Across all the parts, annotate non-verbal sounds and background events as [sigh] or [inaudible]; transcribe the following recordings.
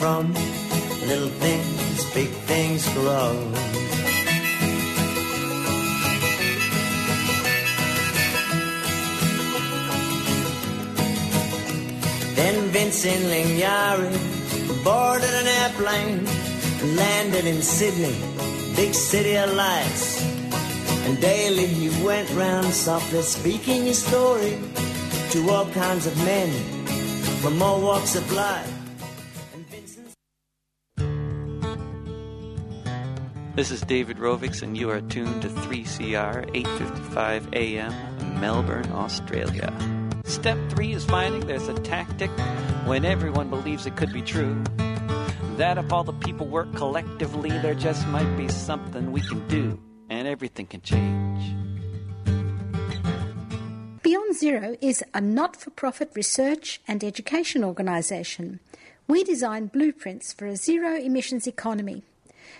from little things, big things grow. Then Vincent Lingiari boarded an airplane and landed in Sydney, big city of lights. And daily he went round softly speaking his story to all kinds of men from all walks of life. This is David Rovics, and you are tuned to 3CR 855 AM, Melbourne, Australia. Step three is finding there's a tactic when everyone believes it could be true. That if all the people work collectively, there just might be something we can do, and everything can change. Beyond Zero is a not for profit research and education organisation. We design blueprints for a zero emissions economy.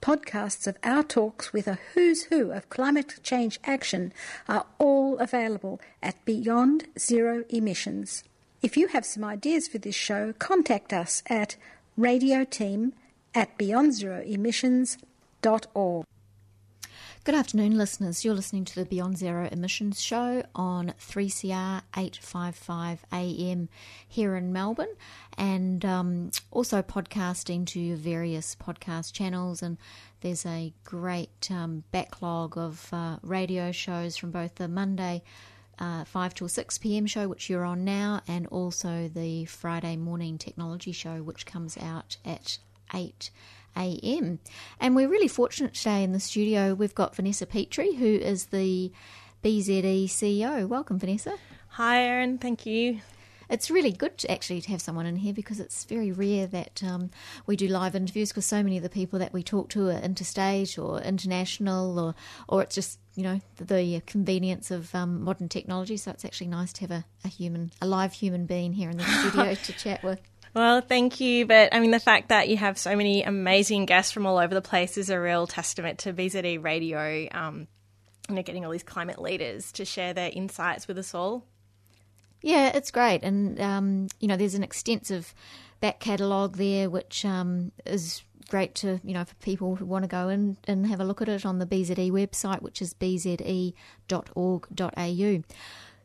Podcasts of our talks with a who's who of climate change action are all available at Beyond Zero Emissions. If you have some ideas for this show, contact us at radioteam at beyondzeroemissions.org. Good afternoon, listeners. You're listening to the Beyond Zero Emissions Show on 3CR 855 AM here in Melbourne, and um, also podcasting to your various podcast channels. And there's a great um, backlog of uh, radio shows from both the Monday. Uh, 5 till 6 pm show, which you're on now, and also the Friday morning technology show, which comes out at 8 a.m. And we're really fortunate today in the studio. We've got Vanessa Petrie, who is the BZE CEO. Welcome, Vanessa. Hi, Erin. Thank you. It's really good to actually to have someone in here because it's very rare that um, we do live interviews because so many of the people that we talk to are interstate or international or or it's just you know the, the convenience of um, modern technology. So it's actually nice to have a, a human, a live human being here in the [laughs] studio to chat with. Well, thank you. But I mean, the fact that you have so many amazing guests from all over the place is a real testament to BZE Radio. Um, you know, getting all these climate leaders to share their insights with us all. Yeah, it's great, and um, you know, there's an extensive back catalogue there, which um, is great to you know for people who want to go in and have a look at it on the BZE website, which is bze.org.au.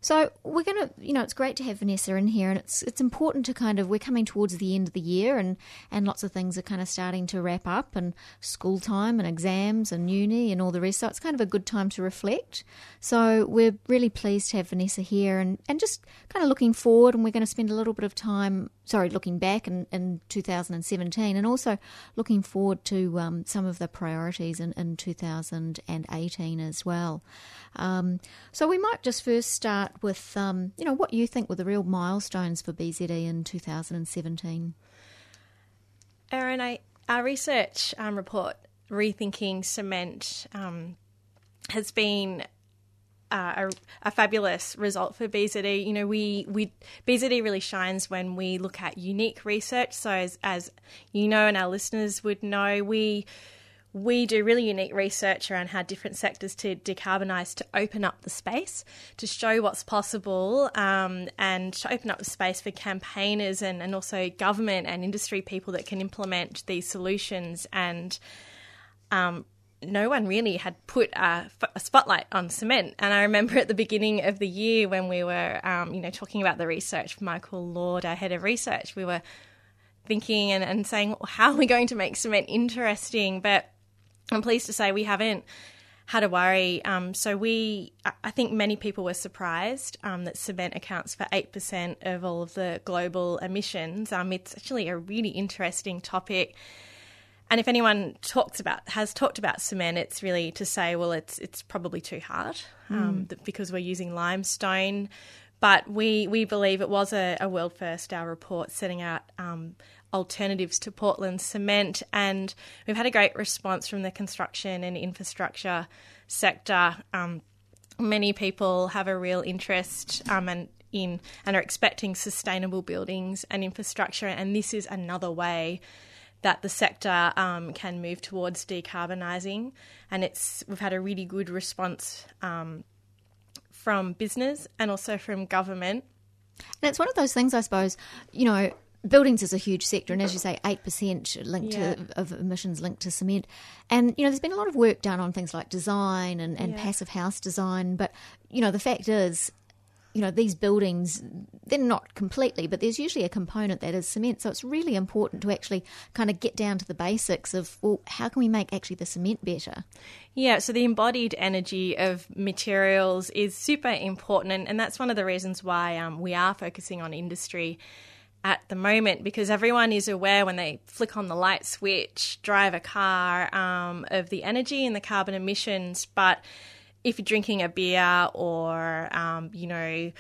So we're going to, you know, it's great to have Vanessa in here, and it's it's important to kind of we're coming towards the end of the year, and and lots of things are kind of starting to wrap up, and school time, and exams, and uni, and all the rest. So it's kind of a good time to reflect. So we're really pleased to have Vanessa here, and and just kind of looking forward, and we're going to spend a little bit of time, sorry, looking back in, in 2017, and also looking forward to um, some of the priorities in, in 2018 as well. Um, so we might just first start with, um, you know, what you think were the real milestones for BZE in 2017. Erin, our research um, report, Rethinking Cement, um, has been uh, a, a, fabulous result for BZE. You know, we, we BZE really shines when we look at unique research. So, as, as you know, and our listeners would know, we we do really unique research around how different sectors to decarbonise to open up the space, to show what's possible, um, and to open up the space for campaigners and, and also government and industry people that can implement these solutions. And um, no one really had put a, a, spotlight on cement. And I remember at the beginning of the year when we were, um, you know, talking about the research, Michael Lord, our head of research, we were thinking and, and saying, well, how are we going to make cement interesting? But I'm pleased to say we haven't had a worry. Um, so we, I think many people were surprised um, that cement accounts for eight percent of all of the global emissions. Um, it's actually a really interesting topic. And if anyone talks about has talked about cement, it's really to say, well, it's it's probably too hard um, mm. because we're using limestone. But we we believe it was a, a world first. Our report setting out um, alternatives to Portland cement. And we've had a great response from the construction and infrastructure sector. Um, many people have a real interest um, and in and are expecting sustainable buildings and infrastructure, and this is another way that the sector um, can move towards decarbonising. And it's we've had a really good response um, from business and also from government. And it's one of those things, I suppose, you know, buildings is a huge sector, and as you say, eight percent linked Yeah. to of emissions linked to cement. And you know, there's been a lot of work done on things like design and, and Yeah. passive house design. But you know, the fact is, you know, these buildings they're not completely, but there's usually a component that is cement. So it's really important to actually kind of get down to the basics of well, how can we make actually the cement better? Yeah, so the embodied energy of materials is super important, and, and that's one of the reasons why um, we are focusing on industry at the moment because everyone is aware when they flick on the light switch, drive a car, um, of the energy and the carbon emissions. But if you're drinking a beer or, um, you know,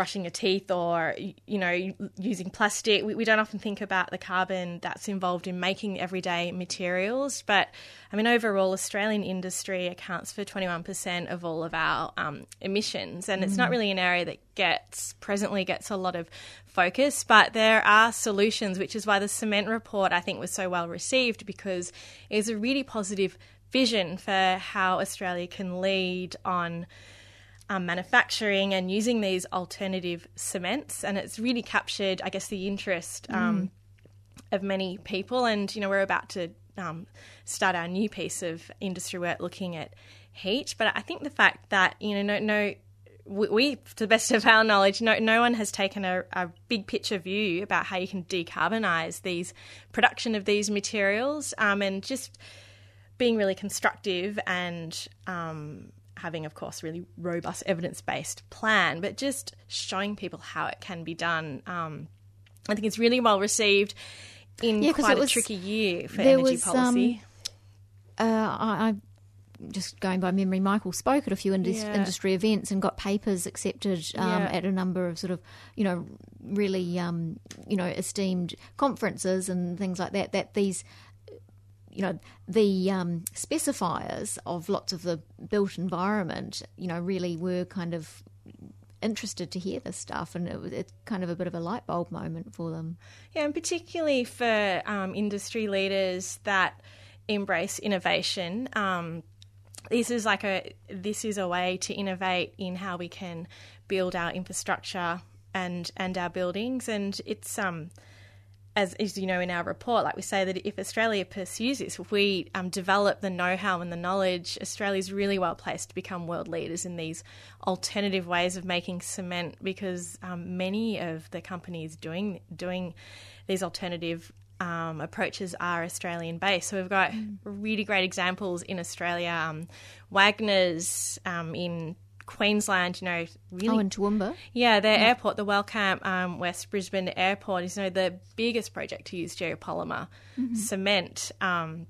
brushing your teeth or you know using plastic. We, we don't often think about the carbon that's involved in making everyday materials but i mean overall australian industry accounts for 21% of all of our um, emissions and it's not really an area that gets presently gets a lot of focus but there are solutions which is why the cement report i think was so well received because it's a really positive vision for how australia can lead on um, manufacturing and using these alternative cements, and it's really captured, I guess, the interest um, of many people. And you know, we're about to um, start our new piece of industry work looking at heat. But I think the fact that you know, no, no we, we, to the best of our knowledge, no, no one has taken a, a big picture view about how you can decarbonise these production of these materials, um, and just being really constructive and um, having, of course, really robust evidence based plan, but just showing people how it can be done. Um, I think it's really well received in Yeah, quite it a was- tricky year for there energy was, policy. Uh, I, I just going by memory, Michael spoke at a few indus- Yeah. industry events and got papers accepted um, Yeah. at a number of sort of, you know, really, um, you know, esteemed conferences and things like that. That these, you know, the um, specifiers of lots of the built environment, you know, really were kind of interested to hear this stuff, and it was it's kind of a bit of a light bulb moment for them. Yeah, and particularly for um, industry leaders that embrace innovation. Um, this is like a this is a way to innovate in how we can build our infrastructure and and our buildings, and it's um as, as you know in our report, like we say that if Australia pursues this, if we um, develop the know-how and the knowledge, Australia's really well placed to become world leaders in these alternative ways of making cement. Because um, many of the companies doing doing these alternative um, approaches are Australian based. So we've got really great examples in Australia. Um, Wagner's um, in Queensland, you know, really Oh, and Toowoomba. yeah, their airport, the Wellcamp um, West Brisbane Airport, is you know the biggest project to use geopolymer cement. Um,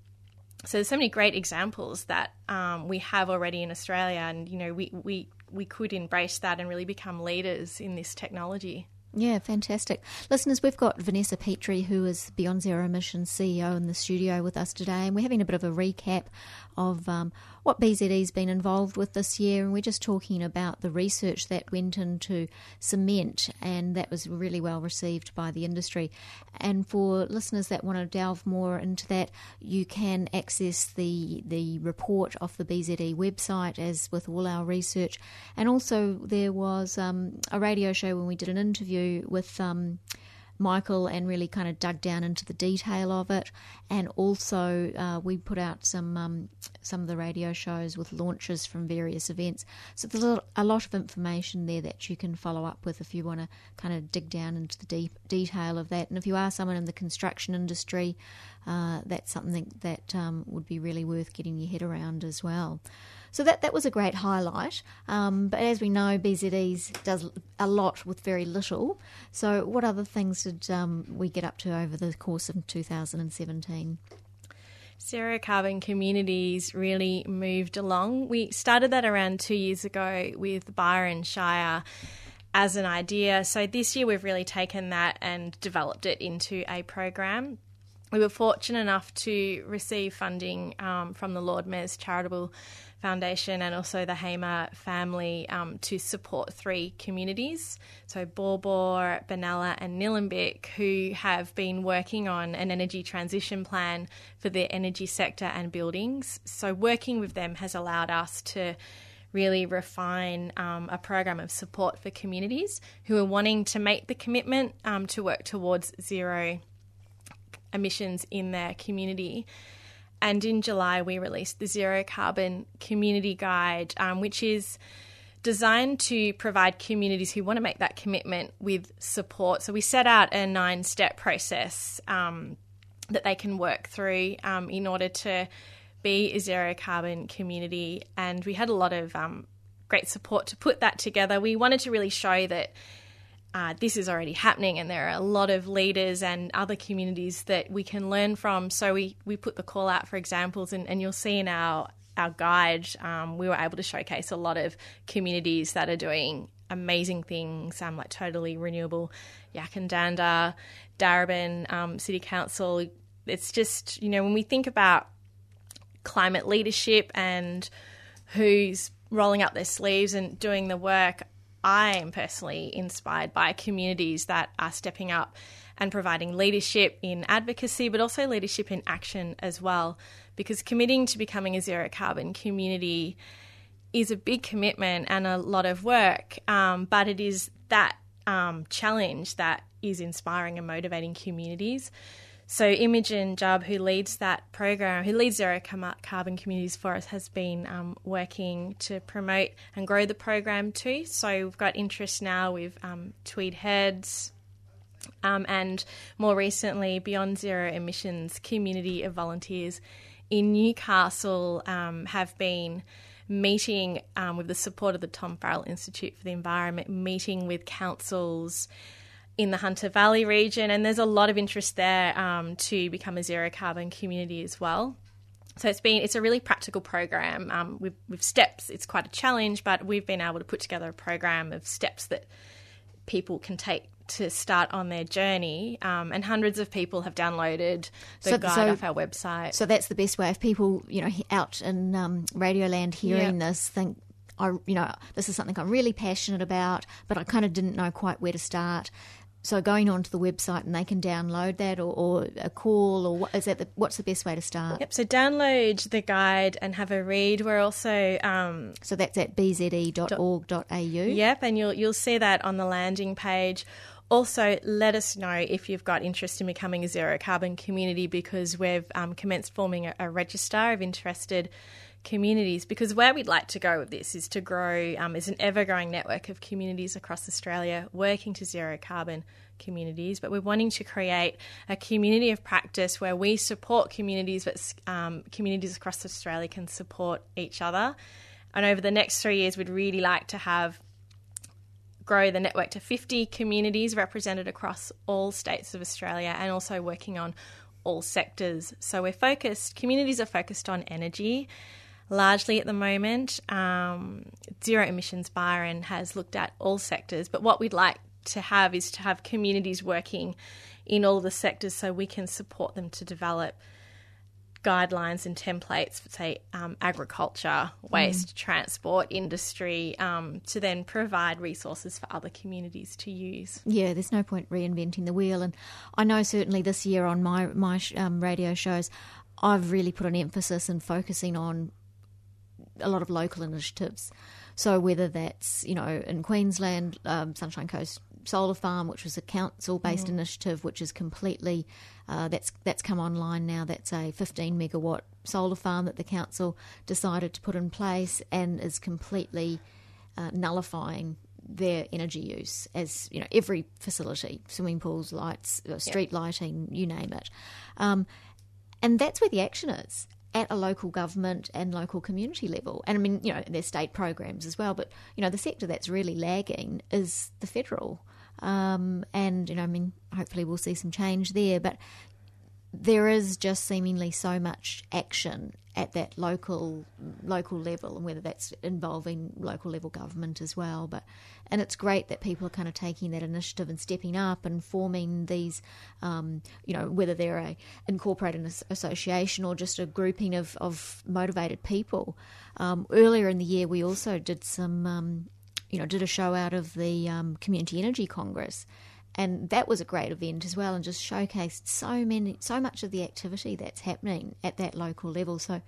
so there's so many great examples that um, we have already in Australia, and you know we, we we could embrace that and really become leaders in this technology. Yeah, fantastic. Listeners, we've got Vanessa Petrie, who is Beyond Zero Emissions CEO, in the studio with us today, and we're having a bit of a recap of um, what BZE's been involved with this year. And we're just talking about the research that went into cement, and that was really well received by the industry. And for listeners that want to delve more into that, you can access the the report off the BZE website, as with all our research. And also, there was um, a radio show when we did an interview with. Um, Michael and really kind of dug down into the detail of it, and also uh, we put out some um, some of the radio shows with launches from various events. So there's a lot of information there that you can follow up with if you want to kind of dig down into the deep detail of that. And if you are someone in the construction industry, uh, that's something that um, would be really worth getting your head around as well. So that that was a great highlight. Um, but as we know, BZE's does a lot with very little. So what other things did um, we get up to over the course of 2017? Zero carbon communities really moved along. We started that around two years ago with Byron Shire as an idea. So this year we've really taken that and developed it into a program. We were fortunate enough to receive funding um, from the Lord Mayor's Charitable Foundation and also the Hamer family um, to support three communities. So, Baw Baw, Benalla, and Nillumbik, who have been working on an energy transition plan for the energy sector and buildings. So, working with them has allowed us to really refine um, a program of support for communities who are wanting to make the commitment um, to work towards zero emissions in their community. And in July, we released the Zero Carbon Community Guide, um, which is designed to provide communities who want to make that commitment with support. So we set out a nine step process um, that they can work through um, in order to be a zero carbon community. And we had a lot of um, great support to put that together. We wanted to really show that. Uh, this is already happening, and there are a lot of leaders and other communities that we can learn from. So we, we put the call out for examples, and, and you'll see in our our guide, um, we were able to showcase a lot of communities that are doing amazing things, um, like totally renewable Yackandandah, Darebin um, City Council. It's just, you know, when we think about climate leadership and who's rolling up their sleeves and doing the work, I am personally inspired by communities that are stepping up and providing leadership in advocacy, but also leadership in action as well. Because committing to becoming a zero carbon community is a big commitment and a lot of work, um, but it is that um, challenge that is inspiring and motivating communities. So Imogen Jubb, who leads that program, who leads Zero Carbon Communities for us, has been um, working to promote and grow the program too. So we've got interest now with um, Tweed Heads, um, and more recently, Beyond Zero Emissions community of volunteers in Newcastle um, have been meeting um, with the support of the Tom Farrell Institute for the Environment, meeting with councils in the Hunter Valley region, and there's a lot of interest there um, to become a zero carbon community as well. So it's been it's a really practical program um, with, with steps. It's quite a challenge, but we've been able to put together a program of steps that people can take to start on their journey. Um, and hundreds of people have downloaded the So- guide so- off our website. So that's the best way. If people, you know, out in um, Radioland hearing Yeah. this, think, I, you know, this is something I'm really passionate about, but I kind of didn't know quite where to start. So going onto the website and they can download that, or, or a call, or what is that? The, what's the best way to start? Yep. So download the guide and have a read. We're also um, So that's at bze.org.au. Yep, and you'll you'll see that on the landing page. Also, let us know if you've got interest in becoming a zero carbon community because we've um, commenced forming a, a register of interested communities. Because where we'd like to go with this is to grow um, as an ever growing network of communities across Australia working to zero carbon communities. But we're wanting to create a community of practice where we support communities, but um, communities across Australia can support each other. And over the next three years, we'd really like to have grow the network to 50 communities represented across all states of Australia and also working on all sectors. So we're focused, communities are focused on energy largely at the moment. Um, Zero Emissions Byron has looked at all sectors, but what we'd like to have is to have communities working in all the sectors so we can support them to develop guidelines and templates for, say, um, agriculture, waste, transport, industry, um, to then provide resources for other communities to use. Yeah, there's no point reinventing the wheel. And I know certainly this year on my my um, radio shows, I've really put an emphasis in focusing on a lot of local initiatives. So whether that's you know in Queensland, um, Sunshine Coast Solar Farm, which was a council-based initiative, which is completely uh, that's that's come online now. That's a 15 megawatt solar farm that the council decided to put in place and is completely uh, nullifying their energy use as you know every facility, swimming pools, lights, uh, street lighting, you name it, um, and that's where the action is at a local government and local community level. And I mean, you know, there's state programs as well, but you know, the sector that's really lagging is the federal. Um, and you know, I mean, hopefully we'll see some change there, but there is just seemingly so much action at that local local level, and whether that's involving local level government as well. But and it's great that people are kind of taking that initiative and stepping up and forming these, um, you know, whether they're a incorporated association or just a grouping of of motivated people. Um, earlier in the year, we also did some, um, you know, did a show out of the um, Community Energy Congress and that was a great event as well and just showcased so many so much of the activity that's happening at that local level so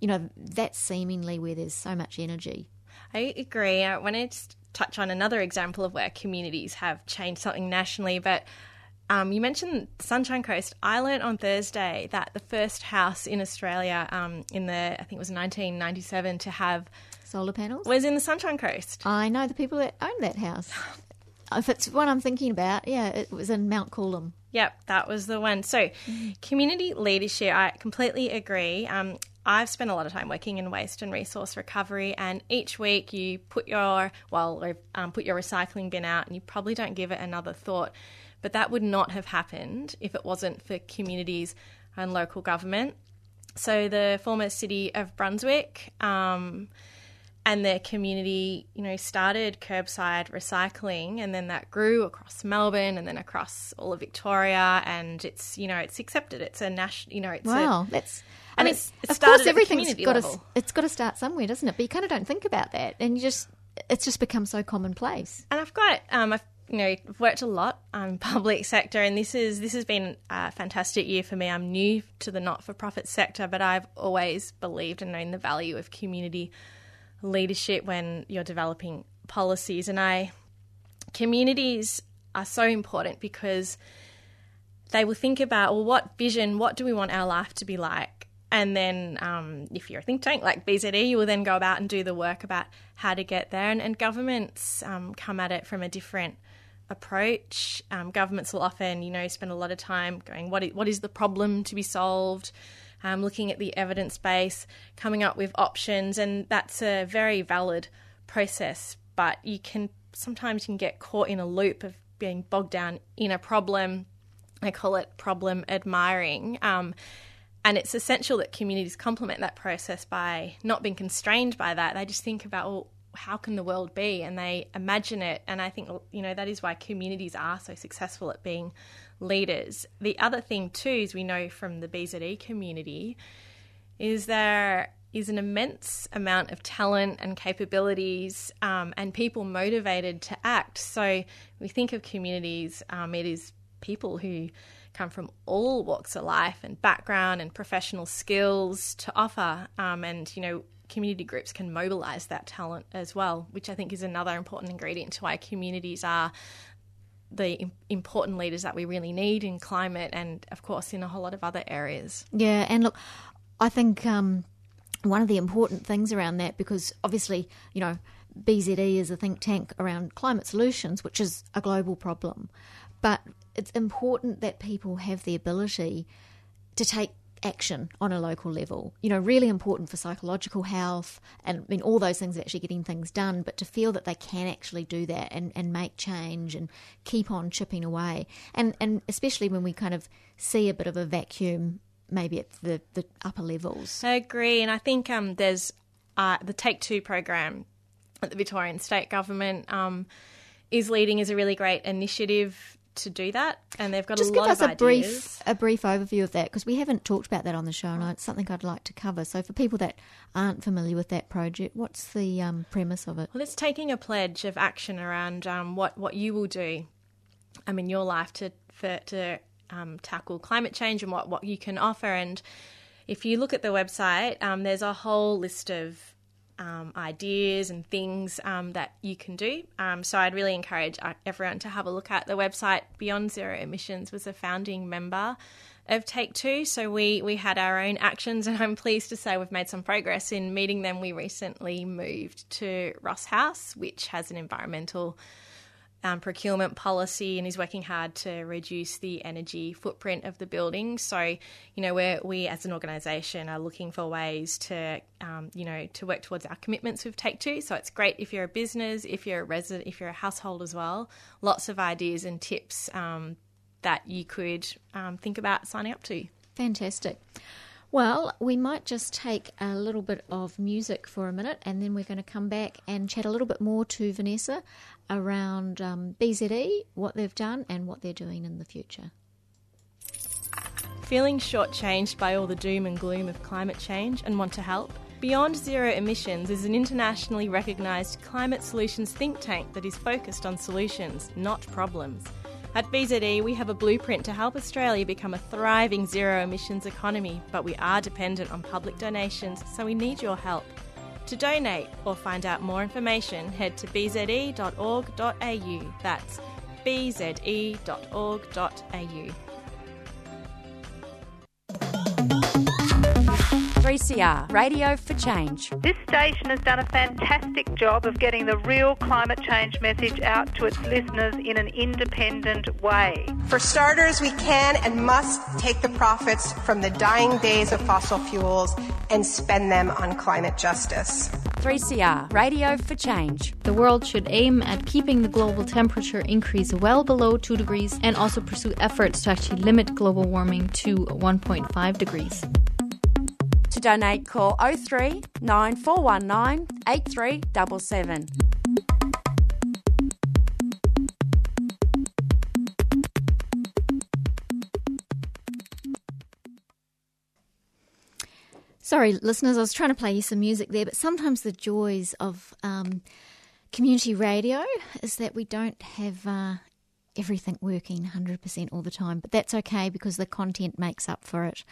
you know that's seemingly where there's so much energy i agree i want to touch on another example of where communities have changed something nationally but um, you mentioned Sunshine Coast. I learned on Thursday that the first house in Australia, um, in the I think it was 1997, to have solar panels was in the Sunshine Coast. I know the people that own that house. [laughs] if it's one I'm thinking about, yeah, it was in Mount Coolum. Yep, that was the one. So, community leadership, I completely agree. Um, I've spent a lot of time working in waste and resource recovery, and each week you put your well, um, put your recycling bin out, and you probably don't give it another thought. But that would not have happened if it wasn't for communities and local government. So, the former city of Brunswick. Um, and their community, you know, started curbside recycling, and then that grew across Melbourne and then across all of Victoria, and it's you know it's accepted. It's a national, you know, it's wow, a, that's and it's, it's of course everything's got to it's got to start somewhere, doesn't it? But you kind of don't think about that, and you just it's just become so commonplace. And I've got um, I've you know worked a lot um [laughs] public sector, and this is this has been a fantastic year for me. I'm new to the not for profit sector, but I've always believed and known the value of community leadership when you're developing policies. And I, communities are so important because they will think about, well, what vision, what do we want our life to be like? And then, um, if you're a think tank like BZE, you will then go about and do the work about how to get there. And, and governments um, come at it from a different approach. Um, governments will often, you know, spend a lot of time going, what is, what is the problem to be solved? Um, looking at the evidence base, coming up with options, and that's a very valid process. But you can sometimes you can get caught in a loop of being bogged down in a problem. I call it problem admiring. Um, and it's essential that communities complement that process by not being constrained by that. They just think about, well, how can the world be? And they imagine it. And I think, you know, that is why communities are so successful at being leaders. The other thing, too, is we know from the BZE community, is there is an immense amount of talent and capabilities um, and people motivated to act. So we think of communities, um, it is people who come from all walks of life and background and professional skills to offer. Um, and, you know, community groups can mobilize that talent as well, which I think is another important ingredient to why communities are the important leaders that we really need in climate and, of course, in a whole lot of other areas. Yeah, and look, I think um, one of the important things around that, because obviously, you know, BZE is a think tank around climate solutions, which is a global problem, but it's important that people have the ability to take action on a local level. You know, really important for psychological health and I mean all those things of actually getting things done, but to feel that they can actually do that and, and make change and keep on chipping away. And and especially when we kind of see a bit of a vacuum maybe at the, the upper levels. I agree. And I think um, there's uh, the Take Two program at the Victorian State Government um, is leading is a really great initiative to do that, and they've got just a give us a brief a brief overview of that because we haven't talked about that on the show, and it's something I'd like to cover. So, for people that aren't familiar with that project, what's the um, premise of it? Well, it's taking a pledge of action around um, what what you will do, um, in your life to for, to um, tackle climate change and what what you can offer. And if you look at the website, um, there's a whole list of um, ideas and things um, that you can do. Um, so I'd really encourage uh, everyone to have a look at the website. Beyond Zero Emissions was a founding member of Take Two, so we we had our own actions, [laughs] and I'm pleased to say we've made some progress in meeting them. We recently moved to Ross House, which has an environmental um, procurement policy and is working hard to reduce the energy footprint of the building. So, you know, we we as an organisation are looking for ways to, um, you know, to work towards our commitments with Take Two. So it's great if you're a business, if you're a resident, if you're a household as well. Lots of ideas and tips um, that you could um, think about signing up to. Fantastic. Well, we might just take a little bit of music for a minute and then we're going to come back and chat a little bit more to Vanessa around um, BZE, what they've done, and what they're doing in the future. Feeling shortchanged by all the doom and gloom of climate change and want to help? Beyond Zero Emissions is an internationally recognised climate solutions think tank that is focused on solutions, not problems. At BZE, we have a blueprint to help Australia become a thriving zero emissions economy, but we are dependent on public donations, so we need your help. To donate or find out more information, head to bze.org.au. That's bze.org.au. 3CR, Radio for Change. This station has done a fantastic job of getting the real climate change message out to its listeners in an independent way. For starters, we can and must take the profits from the dying days of fossil fuels and spend them on climate justice. 3CR, Radio for Change. The world should aim at keeping the global temperature increase well below 2 degrees and also pursue efforts to actually limit global warming to 1.5 degrees. To donate, call 03 9419 8377. Sorry, listeners, I was trying to play you some music there, but sometimes the joys of um, community radio is that we don't have uh, everything working 100% all the time, but that's okay because the content makes up for it.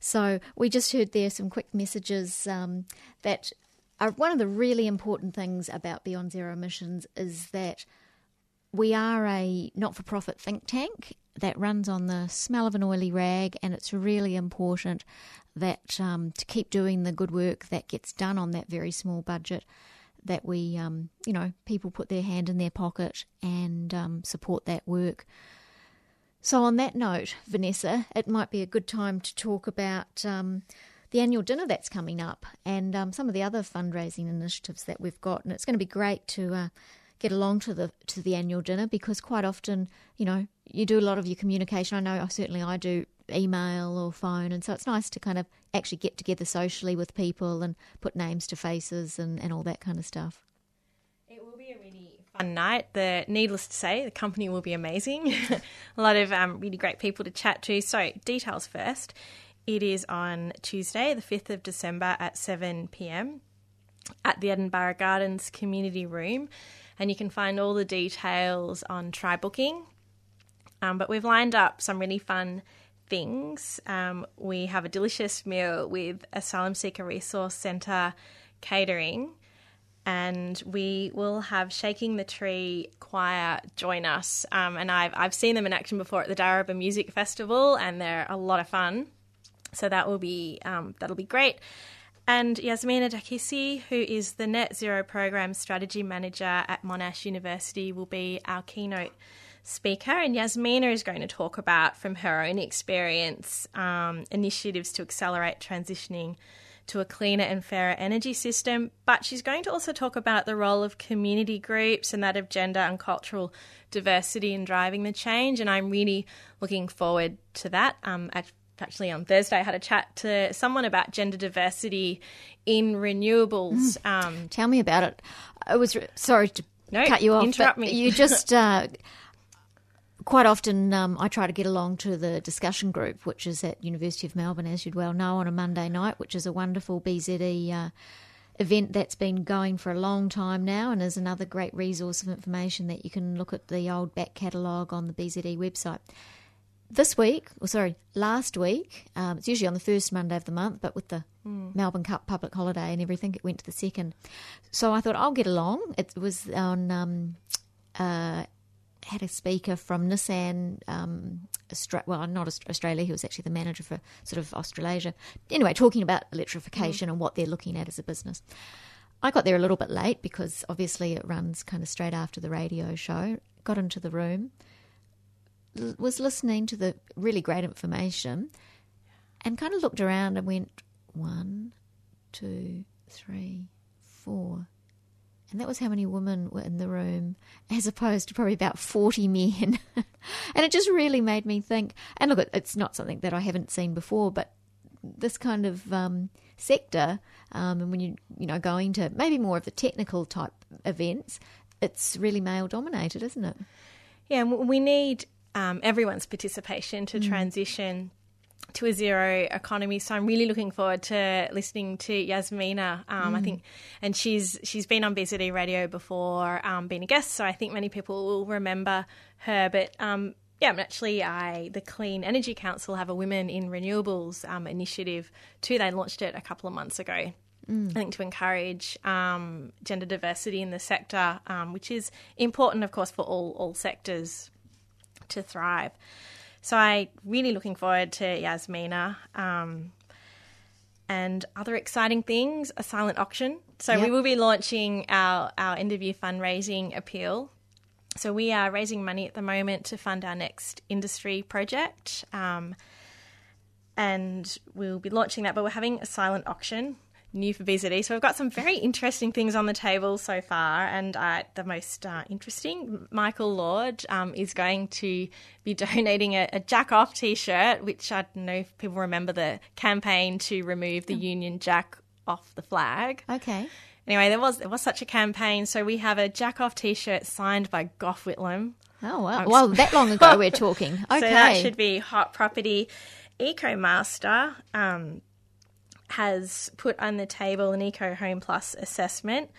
So, we just heard there some quick messages um, that are one of the really important things about Beyond Zero Emissions is that we are a not for profit think tank that runs on the smell of an oily rag, and it's really important that um, to keep doing the good work that gets done on that very small budget, that we, um, you know, people put their hand in their pocket and um, support that work. So, on that note, Vanessa, it might be a good time to talk about um, the annual dinner that's coming up and um, some of the other fundraising initiatives that we've got. And it's going to be great to uh, get along to the to the annual dinner because quite often, you know, you do a lot of your communication. I know, certainly, I do email or phone, and so it's nice to kind of actually get together socially with people and put names to faces and, and all that kind of stuff. It will be a really fun night. The needless to say, the company will be amazing. [laughs] a lot of um, really great people to chat to. So details first. It is on Tuesday, the fifth of December at seven pm at the Edinburgh Gardens Community Room, and you can find all the details on Try Booking. Um, but we've lined up some really fun things. Um, we have a delicious meal with Asylum Seeker Resource Centre catering, and we will have Shaking the Tree Choir join us. Um, and I've I've seen them in action before at the Darebin Music Festival, and they're a lot of fun. So that will be um, that'll be great. And Yasmina Dkhissi, who is the Net Zero Program Strategy Manager at Monash University, will be our keynote speaker. And Yasmina is going to talk about, from her own experience, um, initiatives to accelerate transitioning to a cleaner and fairer energy system. But she's going to also talk about the role of community groups and that of gender and cultural diversity in driving the change. And I'm really looking forward to that. Um, actually on Thursday I had a chat to someone about gender diversity in renewables. Mm. Um, Tell me about it. I was re- sorry to no, cut you off. Interrupt me. You just uh, [laughs] quite often um, I try to get along to the discussion group, which is at University of Melbourne, as you'd well know, on a Monday night, which is a wonderful BZE uh, event that's been going for a long time now, and is another great resource of information that you can look at the old back catalogue on the BZE website. This week, or sorry, last week, um, it's usually on the first Monday of the month, but with the mm. Melbourne Cup public holiday and everything, it went to the second. So I thought I'll get along. It was on um, uh, had a speaker from Nissan, um, Austra- well, not Australia, he was actually the manager for sort of Australasia. Anyway, talking about electrification mm. and what they're looking at as a business. I got there a little bit late because obviously it runs kind of straight after the radio show. Got into the room, l- was listening to the really great information, and kind of looked around and went, one, two, three, four. And that was how many women were in the room, as opposed to probably about 40 men. [laughs] and it just really made me think. And look, it's not something that I haven't seen before, but this kind of um, sector, um, and when you you know going to maybe more of the technical type events, it's really male dominated, isn't it? Yeah, and we need um, everyone's participation to Mm. transition to a zero economy. So I'm really looking forward to listening to Yasmina. Um, I Mm. think, and she's she's been on BZE Radio before, um, being a guest. So I think many people will remember her. But um, yeah, and actually, I the Clean Energy Council have a Women in Renewables um, initiative too. They launched it a couple of months ago. Mm. I think to encourage um, gender diversity in the sector, um, which is important, of course, for all all sectors to thrive. So I really looking forward to Yasmina. Um, and other exciting things, a silent auction. So we will be launching our, our year fundraising appeal. So we are raising money at the moment to fund our next industry project. Um, and we'll be launching that, but we're having a silent auction new for BZE. So we've got some very interesting things on the table so far, and uh, the most uh, interesting, Michael Lord um, is going to be [laughs] donating a, a Jack Off T-shirt, which I don't know if people remember the campaign to remove the Union Jack off the flag. Okay. Anyway, there was there was such a campaign, so we have a Jack Off T-shirt signed by Gough Whitlam. Oh wow! Well, that long ago we're [laughs] talking. Okay. So that should be hot property. EcoMaster um, has put on the table an Eco Home Plus assessment.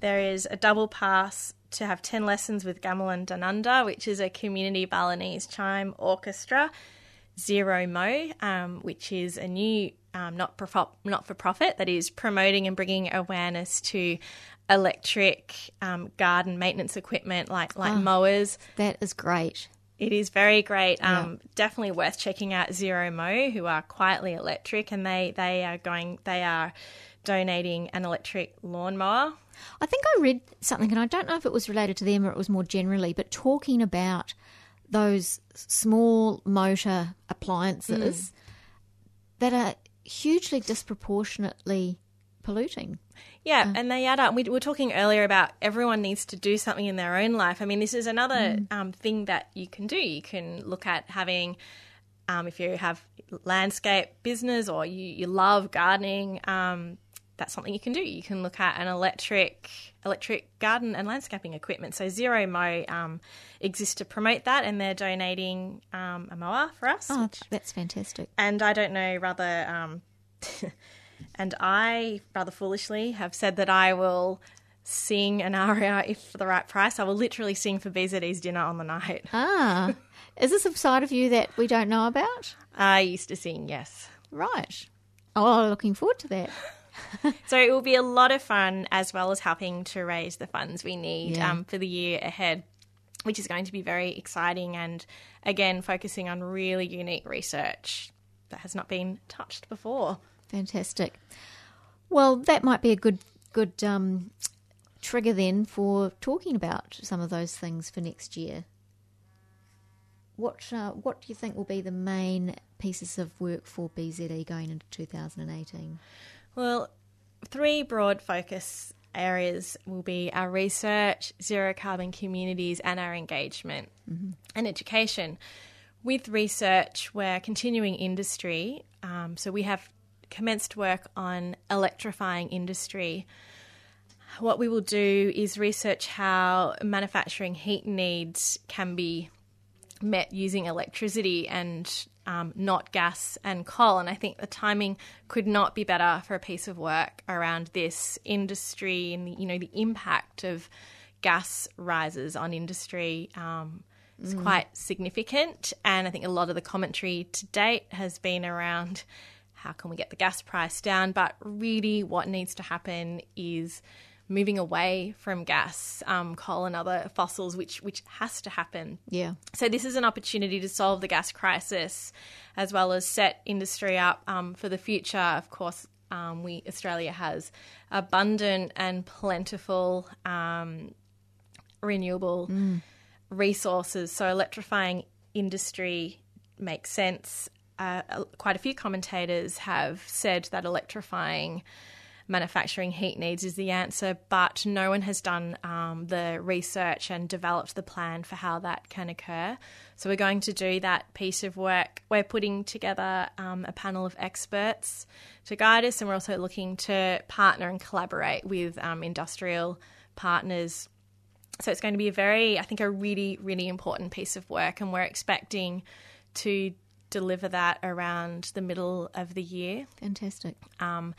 There is a double pass to have 10 lessons with Gamelan Danunda, which is a community Balinese chime orchestra. Zero Mo, um, which is a new um, not for not for profit that is promoting and bringing awareness to electric um, garden maintenance equipment like like Ah. mowers. That is great. It is very great. Um, Definitely worth checking out Zero Mo, who are quietly electric, and they they are going. They are donating an electric lawnmower. I think I read something, and I don't know if it was related to them or it was more generally, but talking about those small motor appliances that are hugely disproportionately polluting. Yeah, and they add up. We were talking earlier about everyone needs to do something in their own life. I mean, this is another um, thing that you can do. You can look at having, um, if you have landscape business or you, you love gardening, um, that's something you can do. You can look at an electric electric garden and landscaping equipment. So Zero Mo um, exists to promote that, and they're donating um, a mower for us. Oh, that's fantastic. And I don't know, rather, um, [laughs] and I rather foolishly have said that I will sing an aria if for the right price. I will literally sing for BZE's dinner on the night. Ah, [laughs] is this a side of you that we don't know about? I used to sing, yes. Right. Oh, looking forward to that. [laughs] So it will be a lot of fun as well as helping to raise the funds we need Yeah. um, for the year ahead, which is going to be very exciting and again focusing on really unique research that has not been touched before. Fantastic. Well, that might be a good good um, trigger then for talking about some of those things for next year. What uh, what do you think will be the main pieces of work for BZE going into 2018? Well, three broad focus areas will be our research, zero carbon communities, and our engagement and education. With research, we're continuing industry. Um, so we have commenced work on electrifying industry. What we will do is research how manufacturing heat needs can be met using electricity and um, not gas and coal. And I think the timing could not be better for a piece of work around this industry and you know the impact of gas rises on industry. Um, is Mm. quite significant, and I think a lot of the commentary to date has been around how can we get the gas price down. But really, what needs to happen is moving away from gas, um, coal, and other fossils, which which has to happen. Yeah. So this is an opportunity to solve the gas crisis, as well as set industry up um, for the future. Of course, um, we Australia has abundant and plentiful um, renewable resources. So electrifying industry makes sense. Uh, quite a few commentators have said that electrifying manufacturing heat needs is the answer, but no one has done um, the research and developed the plan for how that can occur. So we're going to do that piece of work. We're putting together um, a panel of experts to guide us, and we're also looking to partner and collaborate with um, industrial partners. So it's going to be a very, I think, a really, really important piece of work, and we're expecting to deliver that around the middle of the year. Fantastic. Um,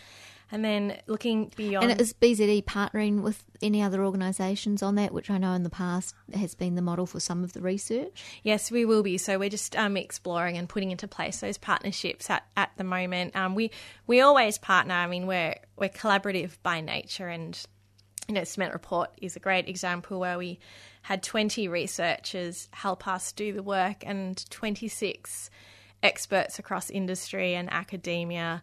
and then looking beyond. And is BZE partnering with any other organisations on that, which I know in the past has been the model for some of the research? Yes, we will be. So we're just um, exploring and putting into place those partnerships at, at the moment. Um, we we always partner. I mean, we're we're collaborative by nature, and you know, Cement Report is a great example where we had 20 researchers help us do the work and 26 experts across industry and academia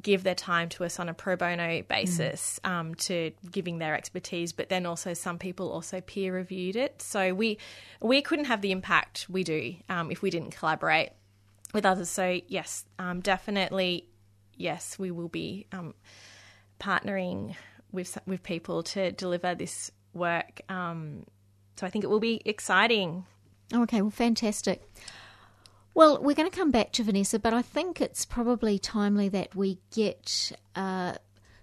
give their time to us on a pro bono basis mm. um, to giving their expertise, but then also some people also peer reviewed it. So we we couldn't have the impact we do um, if we didn't collaborate with others. So yes, um, definitely yes, we will be um, partnering with with people to deliver this work. Um, so I think it will be exciting. Okay, well, fantastic. Well, we're going to come back to Vanessa, but I think it's probably timely that we get uh,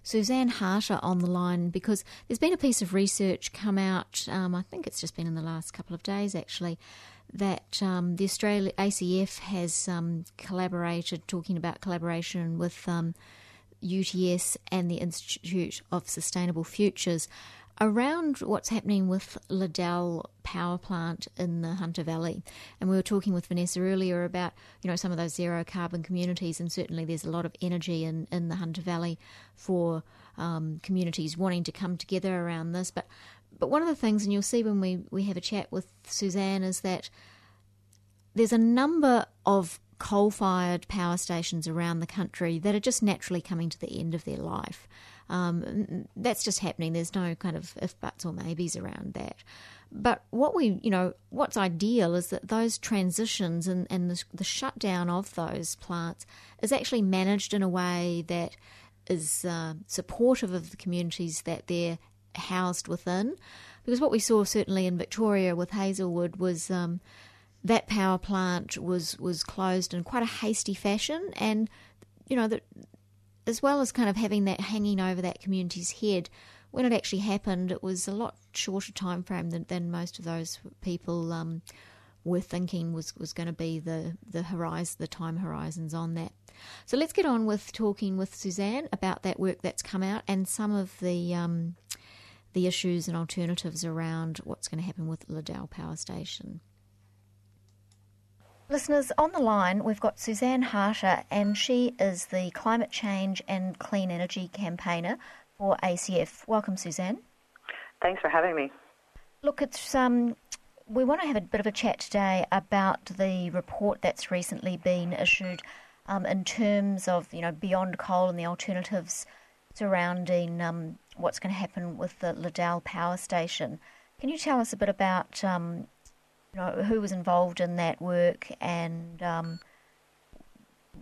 Suzanne Harter on the line because there's been a piece of research come out, um, I think it's just been in the last couple of days actually, that um, the Australia ACF has um, collaborated, talking about collaboration with UTS um, and the Institute of Sustainable Futures around what's happening with Liddell power plant in the Hunter Valley. And we were talking with Vanessa earlier about, you know, some of those zero carbon communities, and certainly there's a lot of energy in, in the Hunter Valley for um, communities wanting to come together around this. But but one of the things, and you'll see when we, we have a chat with Suzanne, is that there's a number of coal fired power stations around the country that are just naturally coming to the end of their life. Um, that's just happening. There's no kind of if buts or maybes around that. But what we, you know, what's ideal is that those transitions and, and the, the shutdown of those plants is actually managed in a way that is uh, supportive of the communities that they're housed within. Because what we saw certainly in Victoria with Hazelwood was um, that power plant was was closed in quite a hasty fashion, and you know that as well as kind of having that hanging over that community's head, when it actually happened, it was a lot shorter time frame than, than most of those people um, were thinking was, was going to be the the horizon, the time horizons on that. So let's get on with talking with Suzanne about that work that's come out and some of the um, the issues and alternatives around what's going to happen with Liddell Power Station. Listeners, on the line, we've got Suzanne Harter, and she is the Climate Change and Clean Energy Campaigner for ACF. Welcome, Suzanne. Thanks for having me. Look, it's um, we want to have a bit of a chat today about the report that's recently been issued um, in terms of you know beyond coal and the alternatives surrounding um, what's going to happen with the Liddell Power Station. Can you tell us a bit about um, you know, who was involved in that work and um,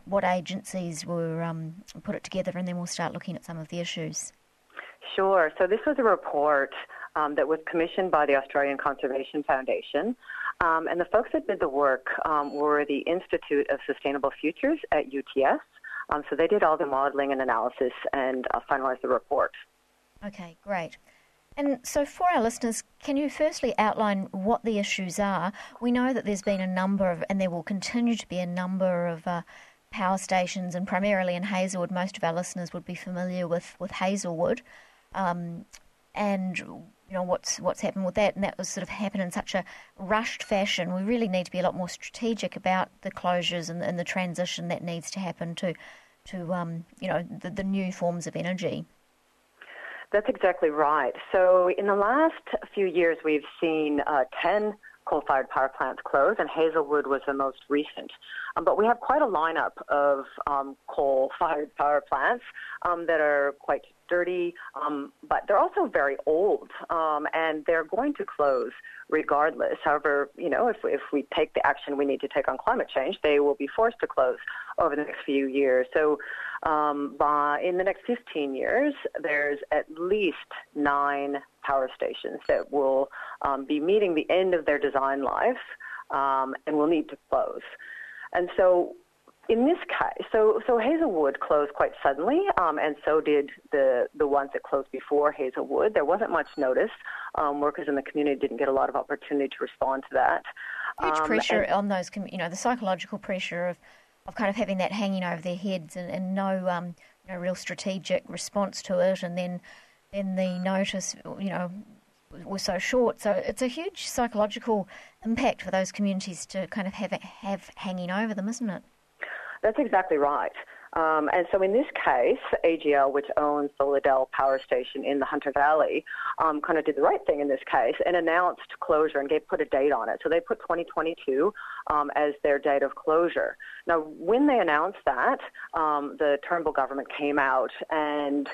what agencies were um, put it together, and then we'll start looking at some of the issues. Sure. So this was a report um, that was commissioned by the Australian Conservation Foundation. Um, and the folks that did the work um, were the Institute of Sustainable Futures at UTS. Um, so they did all the modeling and analysis and uh, finalized the report. Okay, great. And so, for our listeners, can you firstly outline what the issues are? We know that there's been a number of, and there will continue to be a number of uh, power stations, and primarily in Hazelwood. Most of our listeners would be familiar with with Hazelwood, um, and you know what's what's happened with that, and that was sort of happened in such a rushed fashion. We really need to be a lot more strategic about the closures and, and the transition that needs to happen to to um, you know the, the new forms of energy. That's exactly right. So in the last few years, we've seen uh, 10 coal-fired power plants close, and Hazelwood was the most recent. Um, but we have quite a lineup of um, coal-fired power plants um, that are quite dirty, um, but they're also very old, um, and they're going to close regardless. However, you know, if, if we take the action we need to take on climate change, they will be forced to close over the next few years. So um, by in the next 15 years, there's at least nine power stations that will um, be meeting the end of their design life um, and will need to close. And so in this case, so so Hazelwood closed quite suddenly, um, and so did the the ones that closed before Hazelwood. There wasn't much notice. Um, workers in the community didn't get a lot of opportunity to respond to that. Huge Um, pressure and- on those, you know, the psychological pressure of, of kind of having that hanging over their heads and, and no, um, no real strategic response to it, and then then the notice, you know, was so short. So it's a huge psychological impact for those communities to kind of have have hanging over them, isn't it? That's exactly right. Um, and so in this case, AGL, which owns the Liddell Power Station in the Hunter Valley, um, kind of did the right thing in this case and announced closure and gave, put a date on it. So they put 2022 um, as their date of closure. Now, when they announced that, um, the Turnbull government came out and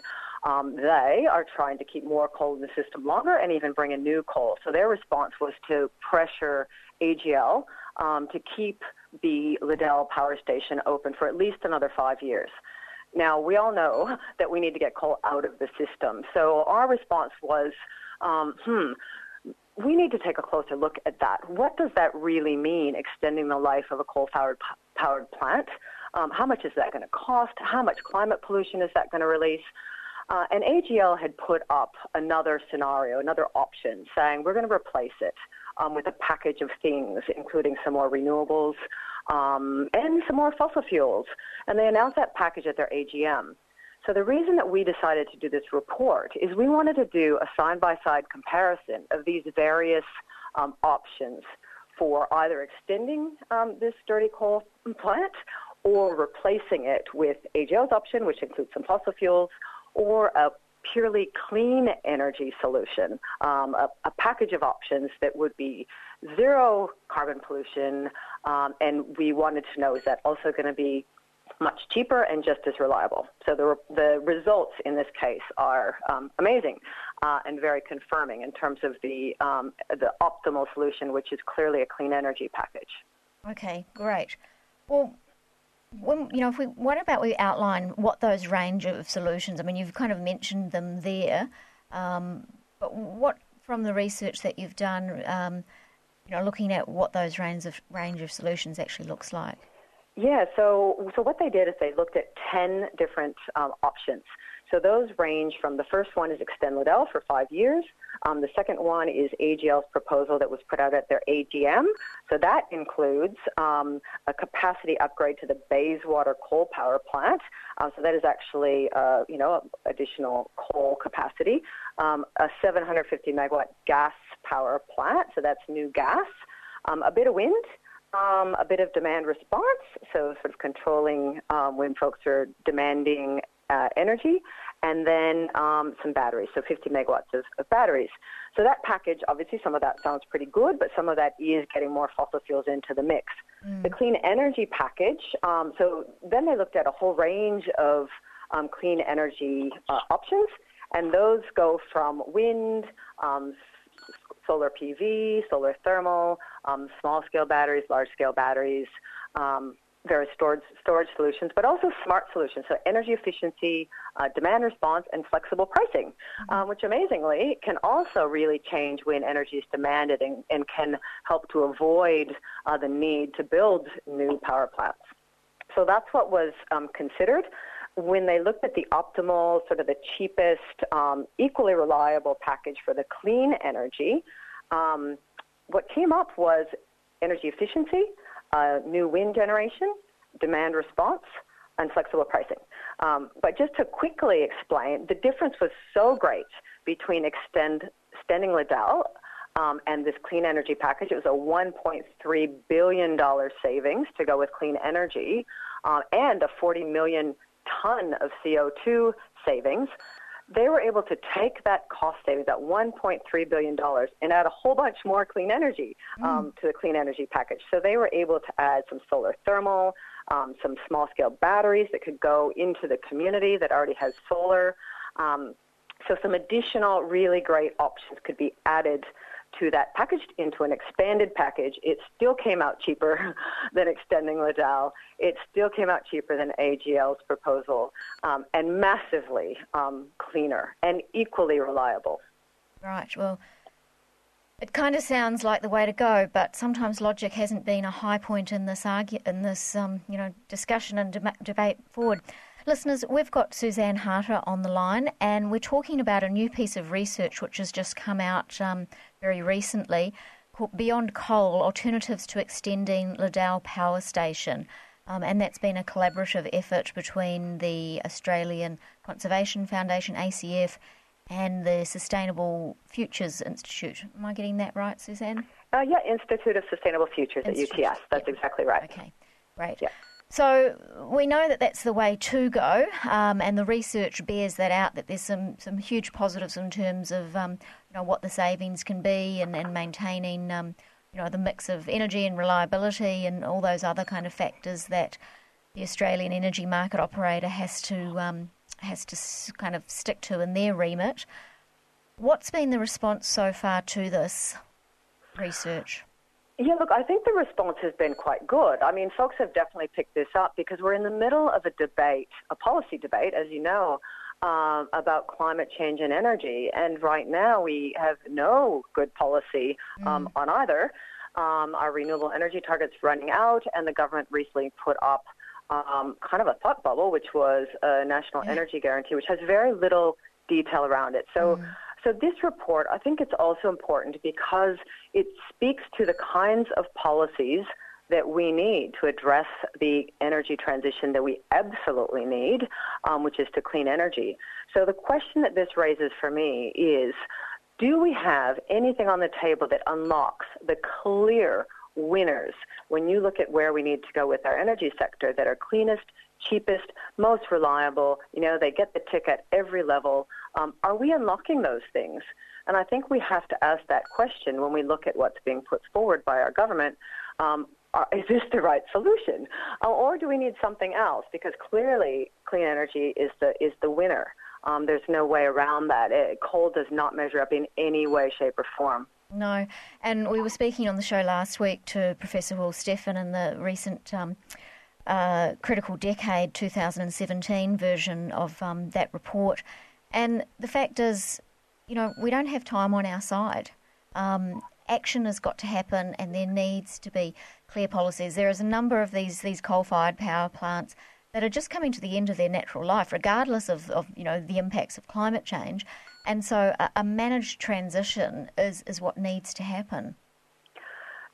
um, they are trying to keep more coal in the system longer and even bring in new coal. So their response was to pressure AGL um, to keep the Liddell Power Station open for at least another five years. Now, we all know [laughs] that we need to get coal out of the system. So our response was, um, hmm, we need to take a closer look at that. What does that really mean, extending the life of a coal-powered powered plant? Um, how much is that going to cost? How much climate pollution is that going to release? Uh, and AGL had put up another scenario, another option, saying we're going to replace it um, with a package of things, including some more renewables um, and some more fossil fuels. And they announced that package at their AGM. So the reason that we decided to do this report is we wanted to do a side-by-side comparison of these various um, options for either extending um, this dirty coal plant or replacing it with AGL's option, which includes some fossil fuels, or a purely clean energy solution, um, a, a, package of options that would be zero carbon pollution, um, and we wanted to know is that also going to be much cheaper and just as reliable. So the, the results in this case are um, amazing uh, and very confirming in terms of the, um, the optimal solution, which is clearly a clean energy package. Okay, great. Well, when, you know, if we, what about we outline what those range of solutions? I mean, you've kind of mentioned them there, um, but what from the research that you've done, um, you know, looking at what those range of range of solutions actually looks like? Yeah, so so what they did is they looked at ten different um, options. So those range from the first one is extend Liddell for five years. Um, the second one is AGL's proposal that was put out at their AGM. So that includes um, a capacity upgrade to the Bayswater coal power plant. Uh, so that is actually, uh, you know, additional coal capacity. Um, a 750 megawatt gas power plant. So that's new gas. Um, a bit of wind. Um, a bit of demand response, so sort of controlling um, when folks are demanding uh, energy, and then um, some batteries, so 50 megawatts of, of, batteries. So that package, obviously, some of that sounds pretty good, but some of that is getting more fossil fuels into the mix. Mm. The clean energy package, um, so then they looked at a whole range of um, clean energy uh, options, and those go from wind, um, solar PV, solar thermal, um, small scale batteries, large scale batteries, um, various storage, storage solutions, but also smart solutions. So energy efficiency, uh, demand response, and flexible pricing, mm-hmm. um, which amazingly can also really change when energy is demanded and, and can help to avoid uh, the need to build new power plants. So that's what was um, considered when they looked at the optimal, sort of the cheapest, um, equally reliable package for the clean energy, um, what came up was energy efficiency, uh, new wind generation, demand response, and flexible pricing. Um, but just to quickly explain, the difference was so great between extend, extending Liddell um, and this clean energy package. It was a $1.3 billion savings to go with clean energy uh, and a 40 million ton of CO2 savings, they were able to take that cost savings, that $1.3 billion, and add a whole bunch more clean energy um, mm. to the clean energy package. So they were able to add some solar thermal, um, some small scale batteries that could go into the community that already has solar. Um, so some additional really great options could be added into that packaged into an expanded package, it still came out cheaper [laughs] than extending Liddell. It still came out cheaper than AGL's proposal, um, and massively um, cleaner and equally reliable. Right. Well, it kind of sounds like the way to go, but sometimes logic hasn't been a high point in this argu- in this um, you know discussion and de- debate forward. Listeners, we've got Suzanne Harter on the line, and we're talking about a new piece of research which has just come out um, very recently called Beyond Coal Alternatives to Extending Liddell Power Station. Um, and that's been a collaborative effort between the Australian Conservation Foundation, ACF, and the Sustainable Futures Institute. Am I getting that right, Suzanne? Uh, yeah, Institute of Sustainable Futures Institute. at UTS. That's yep. exactly right. Okay, great. Yeah. So we know that that's the way to go, um, and the research bears that out. That there's some, some huge positives in terms of um, you know what the savings can be, and, and maintaining um, you know the mix of energy and reliability, and all those other kind of factors that the Australian energy market operator has to um, has to kind of stick to in their remit. What's been the response so far to this research? Yeah, look, I think the response has been quite good. I mean, folks have definitely picked this up because we're in the middle of a debate, a policy debate, as you know, um, about climate change and energy. And right now we have no good policy um, mm. on either. Um, our renewable energy targets running out, and the government recently put up um, kind of a thought bubble, which was a national yeah. energy guarantee, which has very little detail around it. So. Mm so this report, I think it's also important because it speaks to the kinds of policies that we need to address the energy transition that we absolutely need, um, which is to clean energy. So the question that this raises for me is, do we have anything on the table that unlocks the clear winners when you look at where we need to go with our energy sector that are cleanest, cheapest, most reliable. You know, they get the tick at every level. Um, are we unlocking those things? And I think we have to ask that question when we look at what's being put forward by our government. Um, are, is this the right solution, uh, or do we need something else? Because clearly, clean energy is the is the winner. Um, there's no way around that. It, coal does not measure up in any way, shape, or form. No, and we were speaking on the show last week to Professor Will Steffen in the recent um, uh, Critical Decade 2017 version of um, that report. And the fact is, you know, we don't have time on our side. Um, action has got to happen, and there needs to be clear policies. There is a number of these these coal-fired power plants that are just coming to the end of their natural life, regardless of, of you know the impacts of climate change. And so, a, a managed transition is is what needs to happen.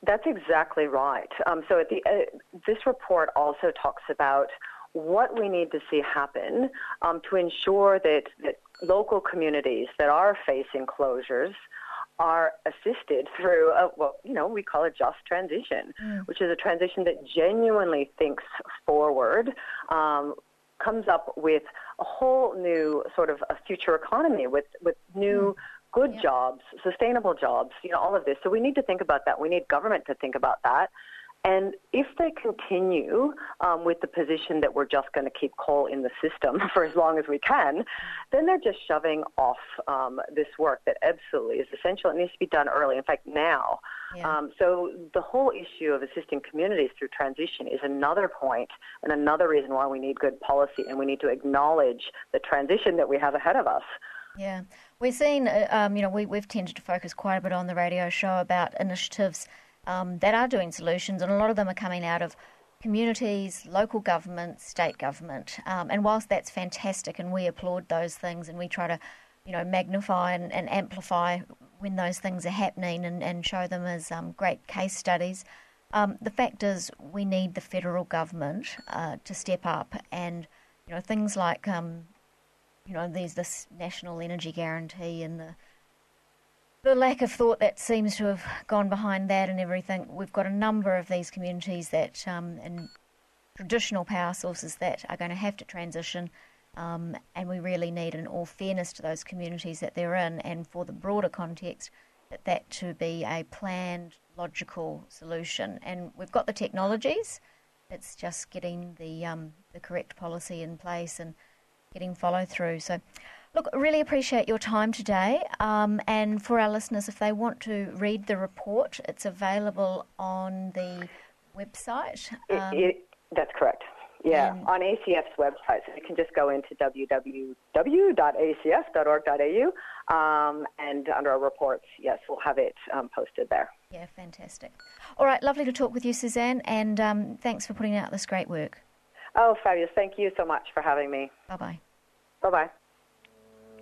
That's exactly right. Um, so the, uh, this report also talks about what we need to see happen um, to ensure that, that local communities that are facing closures are assisted through a, what you know we call a just transition, mm. which is a transition that genuinely thinks forward, um, comes up with a whole new sort of a future economy with with new. Mm good yeah. jobs, sustainable jobs, you know, all of this. So we need to think about that. We need government to think about that. And if they continue um, with the position that we're just going to keep coal in the system [laughs] for as long as we can, then they're just shoving off um, this work that absolutely is essential. It needs to be done early, in fact, now. Yeah. Um, so the whole issue of assisting communities through transition is another point and another reason why we need good policy and we need to acknowledge the transition that we have ahead of us. Yeah, we've seen, uh, um, you know, we, we've tended to focus quite a bit on the radio show about initiatives um, that are doing solutions, and a lot of them are coming out of communities, local government, state government. Um, and whilst that's fantastic, and we applaud those things, and we try to, you know, magnify and, and amplify when those things are happening and, and show them as um, great case studies. Um, the fact is, we need the federal government uh, to step up, and you know, things like um, you know, there's this national energy guarantee and the the lack of thought that seems to have gone behind that and everything. We've got a number of these communities that um, and traditional power sources that are going to have to transition. Um, and we really need, in all fairness to those communities that they're in, and for the broader context, that that to be a planned, logical solution. And we've got the technologies; it's just getting the um, the correct policy in place and getting follow through. So, Look, really appreciate your time today. Um, and for our listeners, if they want to read the report, it's available on the website. Um, it, it, that's correct. Yeah, on ACF's website. So you can just go into www.acf.org.au um, and under our reports, yes, we'll have it um, posted there. Yeah, fantastic. All right, lovely to talk with you, Suzanne, and um, thanks for putting out this great work. Oh, fabulous. Thank you so much for having me. Bye bye. Bye bye.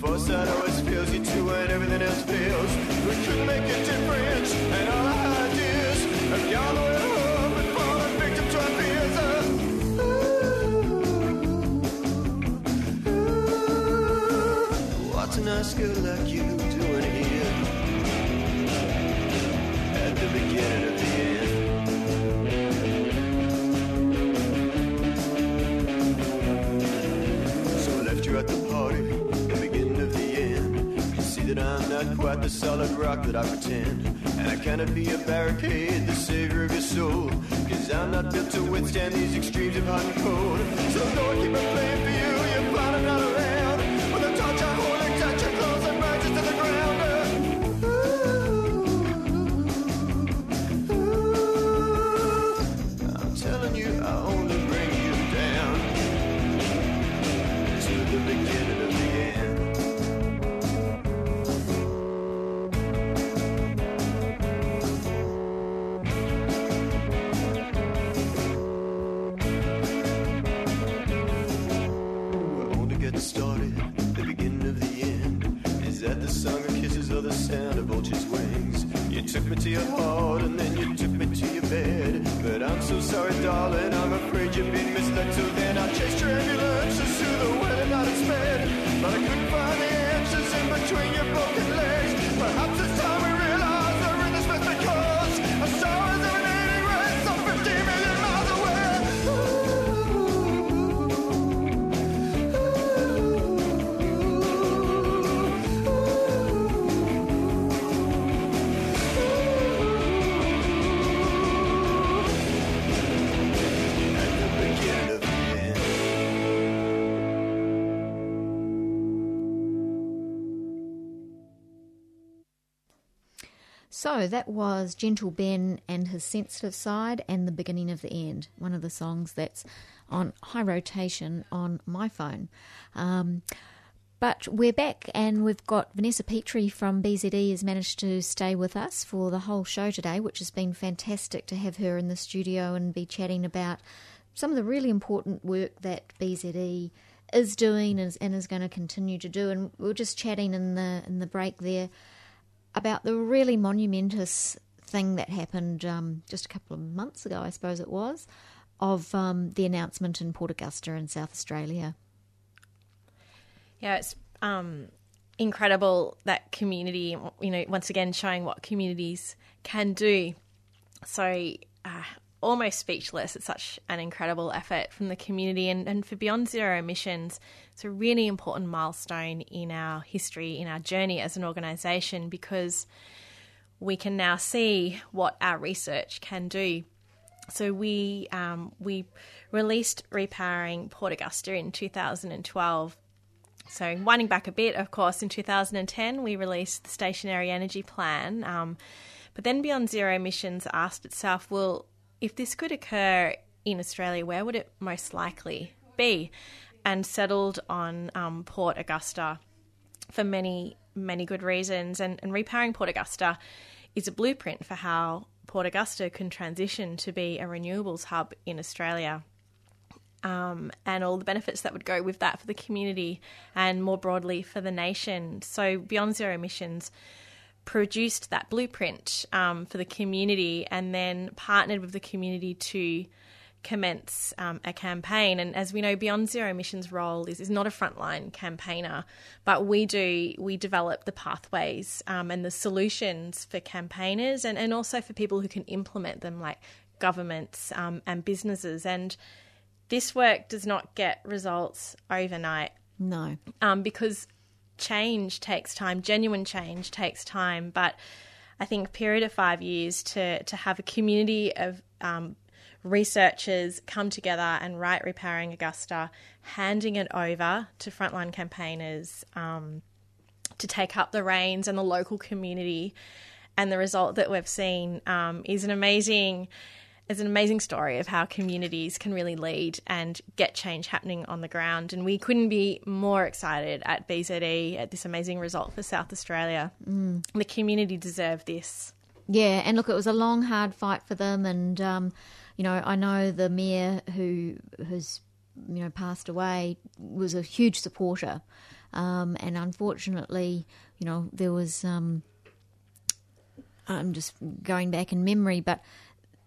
Force that always fails you too when everything else fails. We couldn't make a difference and our ideas have gone away. Nice good luck. So me to your heart and then you took me to your bed. But I'm so sorry, darling, I'm that was Gentle Ben and his sensitive side and the beginning of the end, one of the songs that's on high rotation on my phone. Um, but we're back and we've got Vanessa Petrie from BZE has managed to stay with us for the whole show today, which has been fantastic to have her in the studio and be chatting about some of the really important work that BZE is doing and is, and is going to continue to do. And we are just chatting in the in the break there about the really monumentous thing that happened um, just a couple of months ago, I suppose it was, of um, the announcement in Port Augusta in South Australia. Yeah, it's um, incredible that community, you know, once again showing what communities can do. So, uh, almost speechless. It's such an incredible effort from the community and, and for Beyond Zero Emissions. It's a really important milestone in our history, in our journey as an organisation, because we can now see what our research can do. So we um, we released Repowering Port Augusta in 2012. So winding back a bit, of course, in 2010 we released the Stationary Energy Plan. Um, but then Beyond Zero Emissions asked itself, well, if this could occur in Australia, where would it most likely be? And settled on um, Port Augusta for many, many good reasons. And, and repowering Port Augusta is a blueprint for how Port Augusta can transition to be a renewables hub in Australia. Um, and all the benefits that would go with that for the community and more broadly for the nation. So, Beyond Zero Emissions produced that blueprint um, for the community and then partnered with the community to commence um, a campaign. And as we know, Beyond Zero Emissions' role is, is not a frontline campaigner, but we do we develop the pathways um, and the solutions for campaigners and, and also for people who can implement them, like governments um, and businesses. And this work does not get results overnight. No, um, because change takes time. Genuine change takes time, but I think a period of five years to to have a community of um, researchers come together and write Repowering Augusta, handing it over to frontline campaigners um, to take up the reins and the local community. And the result that we've seen um, is an amazing is an amazing story of how communities can really lead and get change happening on the ground. And we couldn't be more excited at BZE at this amazing result for South Australia. Mm. The community deserved this. Yeah, and look, it was a long, hard fight for them, and um, you know, I know the mayor who has you know passed away was a huge supporter, um, and unfortunately, you know, there was. Um, I'm just going back in memory, but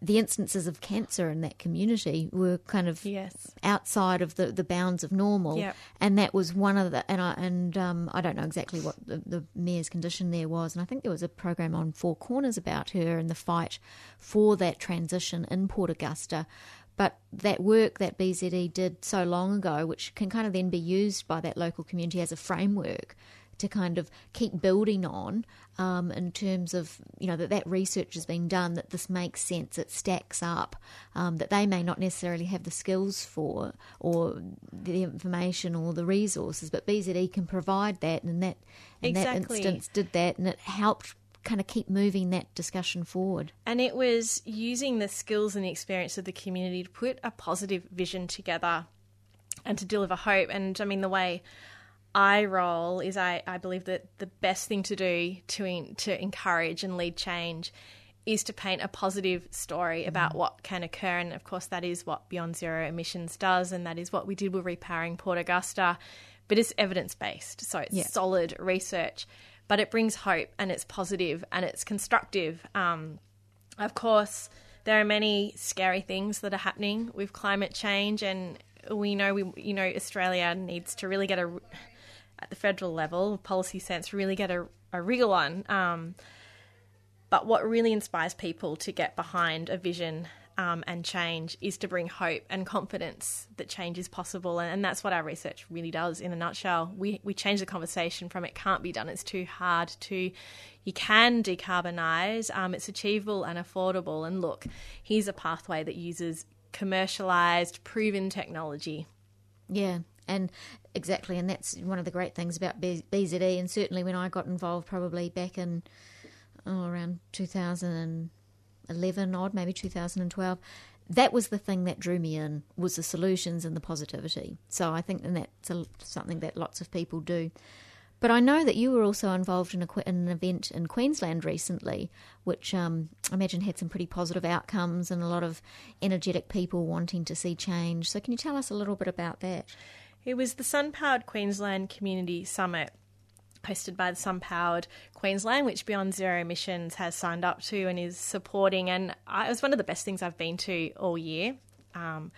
the instances of cancer in that community were kind of yes. outside of the, the bounds of normal, yep. and that was one of the and I and um, I don't know exactly what the, the, mayor's condition there was, and I think there was a program on Four Corners about her and the fight for that transition in Port Augusta. But that work that BZE did so long ago, which can kind of then be used by that local community as a framework to kind of keep building on um, in terms of you know that that research has been done that this makes sense it stacks up um, that they may not necessarily have the skills for or the information or the resources but BZE can provide that and that in exactly. that instance did that and it helped kind of keep moving that discussion forward. And it was using the skills and the experience of the community to put a positive vision together and to deliver hope. And I mean, the way I roll is I, I believe that the best thing to do to in, to encourage and lead change is to paint a positive story about mm. what can occur. And of course, that is what Beyond Zero Emissions does, and that is what we did with Repowering Port Augusta. But it's evidence based, so it's yeah. solid research but it brings hope and it's positive and it's constructive. Um, of course, there are many scary things that are happening with climate change, and we know we you know Australia needs to really get a at the federal level, policy sense, really get a, a wriggle on. Um, but what really inspires people to get behind a vision um, and change is to bring hope and confidence that change is possible. And, and, that's what our research really does in a nutshell. We, we change the conversation from it can't be done, it's too hard, to you can decarbonise, um, it's achievable and affordable. And look, here's a pathway that uses commercialised, proven technology. Yeah, and exactly, and that's one of the great things about BZE. And certainly, when I got involved, probably back in oh, around 2011 odd, maybe 2012. That was the thing that drew me in was the solutions and the positivity. So I think and that's a, something that lots of people do. But I know that you were also involved in, a, in an event in Queensland recently, which um, I imagine had some pretty positive outcomes and a lot of energetic people wanting to see change. So, can you tell us a little bit about that? It was the Sun Powered Queensland Community Summit, hosted by the Sun Powered Queensland, which Beyond Zero Emissions has signed up to and is supporting. And it was one of the best things I've been to all year. Um,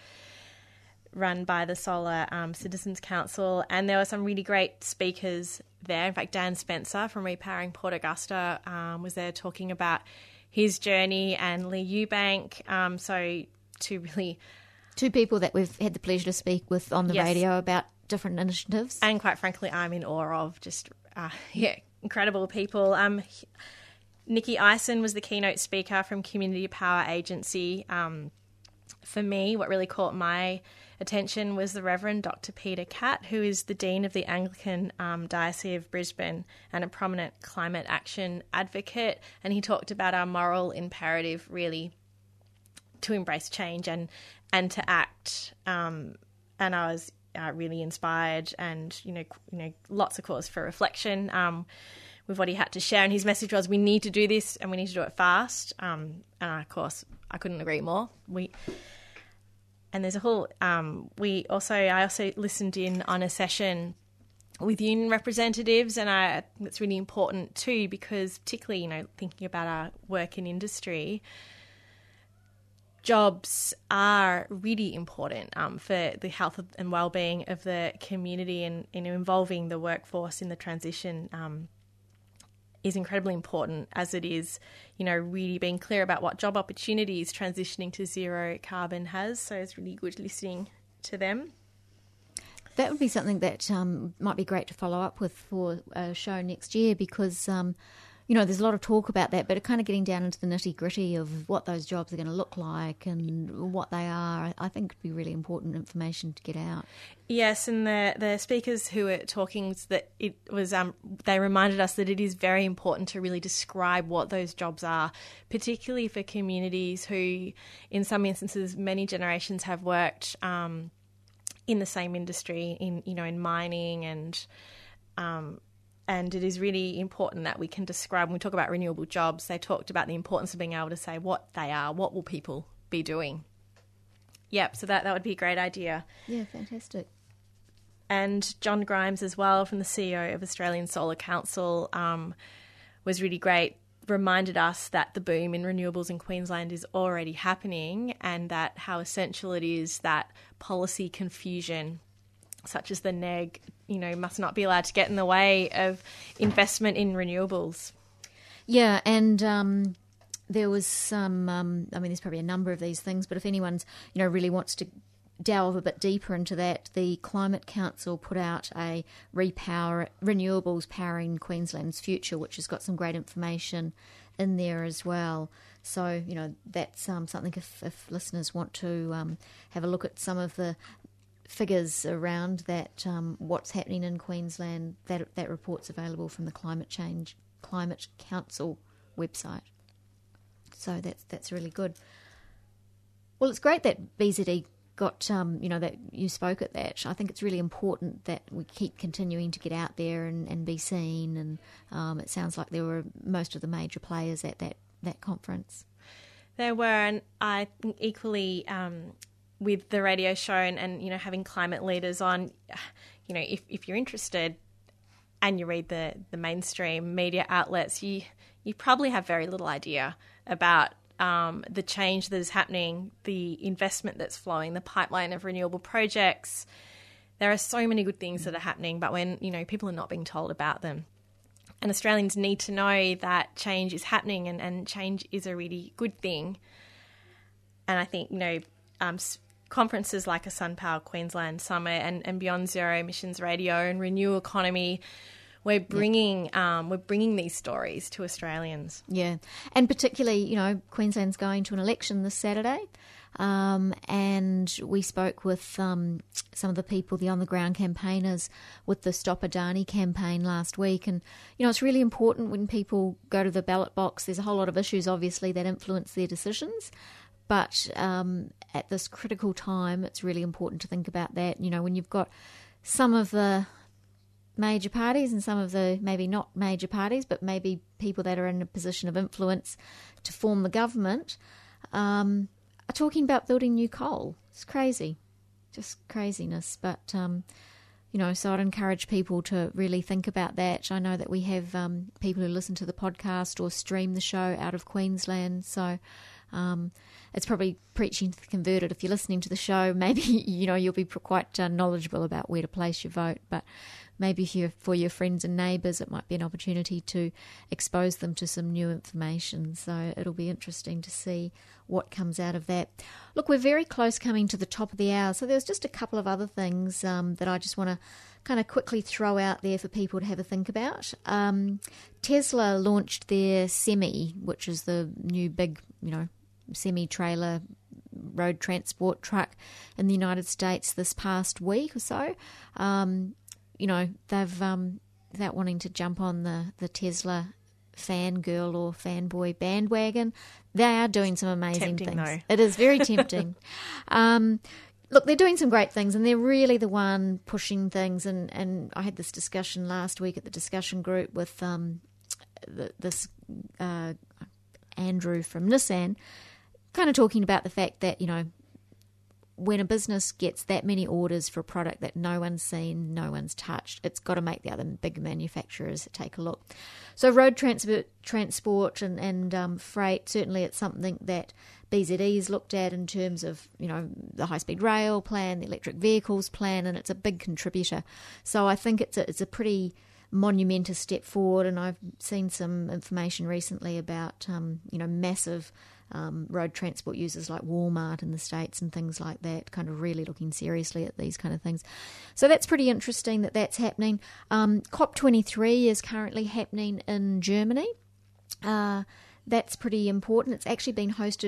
run by the Solar um, Citizens Council, and there were some really great speakers there. In fact, Dan Spencer from Repowering Port Augusta um, was there talking about his journey, and Lee Eubank. Um, so, two really two people that we've had the pleasure to speak with on the yes. radio about different initiatives, and quite frankly, I'm in awe of just uh, [laughs] yeah, incredible people. Um, Nicky Ison was the keynote speaker from Community Power Agency. Um, for me, what really caught my attention was the Reverend Dr. Peter Catt, who is the Dean of the Anglican um, Diocese of Brisbane and a prominent climate action advocate. And he talked about our moral imperative, really, to embrace change and and to act. Um, and I was uh, really inspired, and you know, you know, lots of cause for reflection. Um, with what he had to share, and his message was, "We need to do this, and we need to do it fast." Um, and of course, I couldn't agree more. We and there's a whole. Um, we also, I also listened in on a session with union representatives, and I think it's really important too because, particularly, you know, thinking about our work in industry, jobs are really important um, for the health and well-being of the community and, and involving the workforce in the transition um, is incredibly important as it is you know really being clear about what job opportunities transitioning to zero carbon has. So it's really good listening to them. That would be something that um, might be great to follow up with for a show next year because um, you know, there's a lot of talk about that, but kind of getting down into the nitty gritty of what those jobs are going to look like and what they are, I think would be really important information to get out. Yes, and the the speakers who were talking that it was um, they reminded us that it is very important to really describe what those jobs are, particularly for communities who, in some instances, many generations have worked um, in the same industry, in you know, in mining and. Um, and it is really important that we can describe when we talk about renewable jobs they talked about the importance of being able to say what they are what will people be doing. Yep so that that would be a great idea. Yeah fantastic. And John Grimes as well from the CEO of Australian Solar Council um, was really great reminded us that the boom in renewables in Queensland is already happening and that how essential it is that policy confusion such as the NEG, you know, must not be allowed to get in the way of investment in renewables. Yeah, and um, there was some. Um, I mean, there's probably a number of these things, but if anyone's, you know, really wants to delve a bit deeper into that, the Climate Council put out a repower renewables powering Queensland's future, which has got some great information in there as well. So you know that's um, something if, if, listeners want to um, have a look at some of the figures around that um, what's happening in Queensland. That that report's available from the Climate Change Climate Council website. So that's that's really good. Well, it's great that BZE got um, you know that you spoke at that. I think it's really important that we keep continuing to get out there and, and be seen. And um, it sounds like there were most of the major players at that that conference. There were, and I think equally um, with the radio show and, and you know having climate leaders on, you know if, if you're interested and you read the, the mainstream media outlets, you you probably have very little idea about um, the change that is happening, the investment that's flowing, the pipeline of renewable projects. There are so many good things that are happening, but when you know people are not being told about them, and Australians need to know that change is happening and, and change is a really good thing. And I think you know um, conferences like a SunPower Queensland Summit and, and Beyond Zero Emissions Radio and Renew Economy we're bringing um, we're bringing these stories to Australians. Yeah, and particularly, you know, Queensland's going to an election this Saturday, um, and we spoke with um, some of the people, the on the ground campaigners, with the Stop Adani campaign last week, and you know, it's really important when people go to the ballot box. There's a whole lot of issues, obviously, that influence their decisions. But um, at this critical time, it's really important to think about that. You know, when you've got some of the major parties and some of the maybe not major parties, but maybe people that are in a position of influence to form the government, um, are talking about building new coal. It's crazy, just craziness. But um, you know, so I'd encourage people to really think about that. I know that we have um, people who listen to the podcast or stream the show out of Queensland, so um, it's probably preaching to the converted. If you're listening to the show, [laughs] maybe you know you'll be quite uh, knowledgeable about where to place your vote. But maybe you, for your friends and neighbours, it might be an opportunity to expose them to some new information. So it'll be interesting to see what comes out of that. Look, we're very close coming to the top of the hour, so there's just a couple of other things um, that I just want to kind of quickly throw out there for people to have a think about. Um, Tesla launched their Semi, which is the new big, you know, semi trailer road transport truck in the United States this past week or so. Um, you know, they've um, without wanting to jump on the the Tesla fangirl or fanboy bandwagon, they are doing some amazing tempting, things. Though. It is very [laughs] tempting. um, look, they're doing some great things, and they're really the one pushing things. And, and I had this discussion last week at the discussion group with um, the, this uh, Andrew from Nissan, kind of talking about the fact that, you know, when a business gets that many orders for a product that no one's seen, no one's touched, it's got to make the other big manufacturers take a look. So, road transport, transport and, and um, freight certainly it's something that BZE is looked at in terms of you know the high speed rail plan, the electric vehicles plan, and it's a big contributor. So I think it's a it's a pretty monumentous step forward. And I've seen some information recently about um, you know massive um, road transport users like Walmart in the States and things like that, kind of really looking seriously at these kind of things. So that's pretty interesting that that's happening. Um, COP23 is currently happening in Germany. Uh, that's pretty important. It's actually been hosted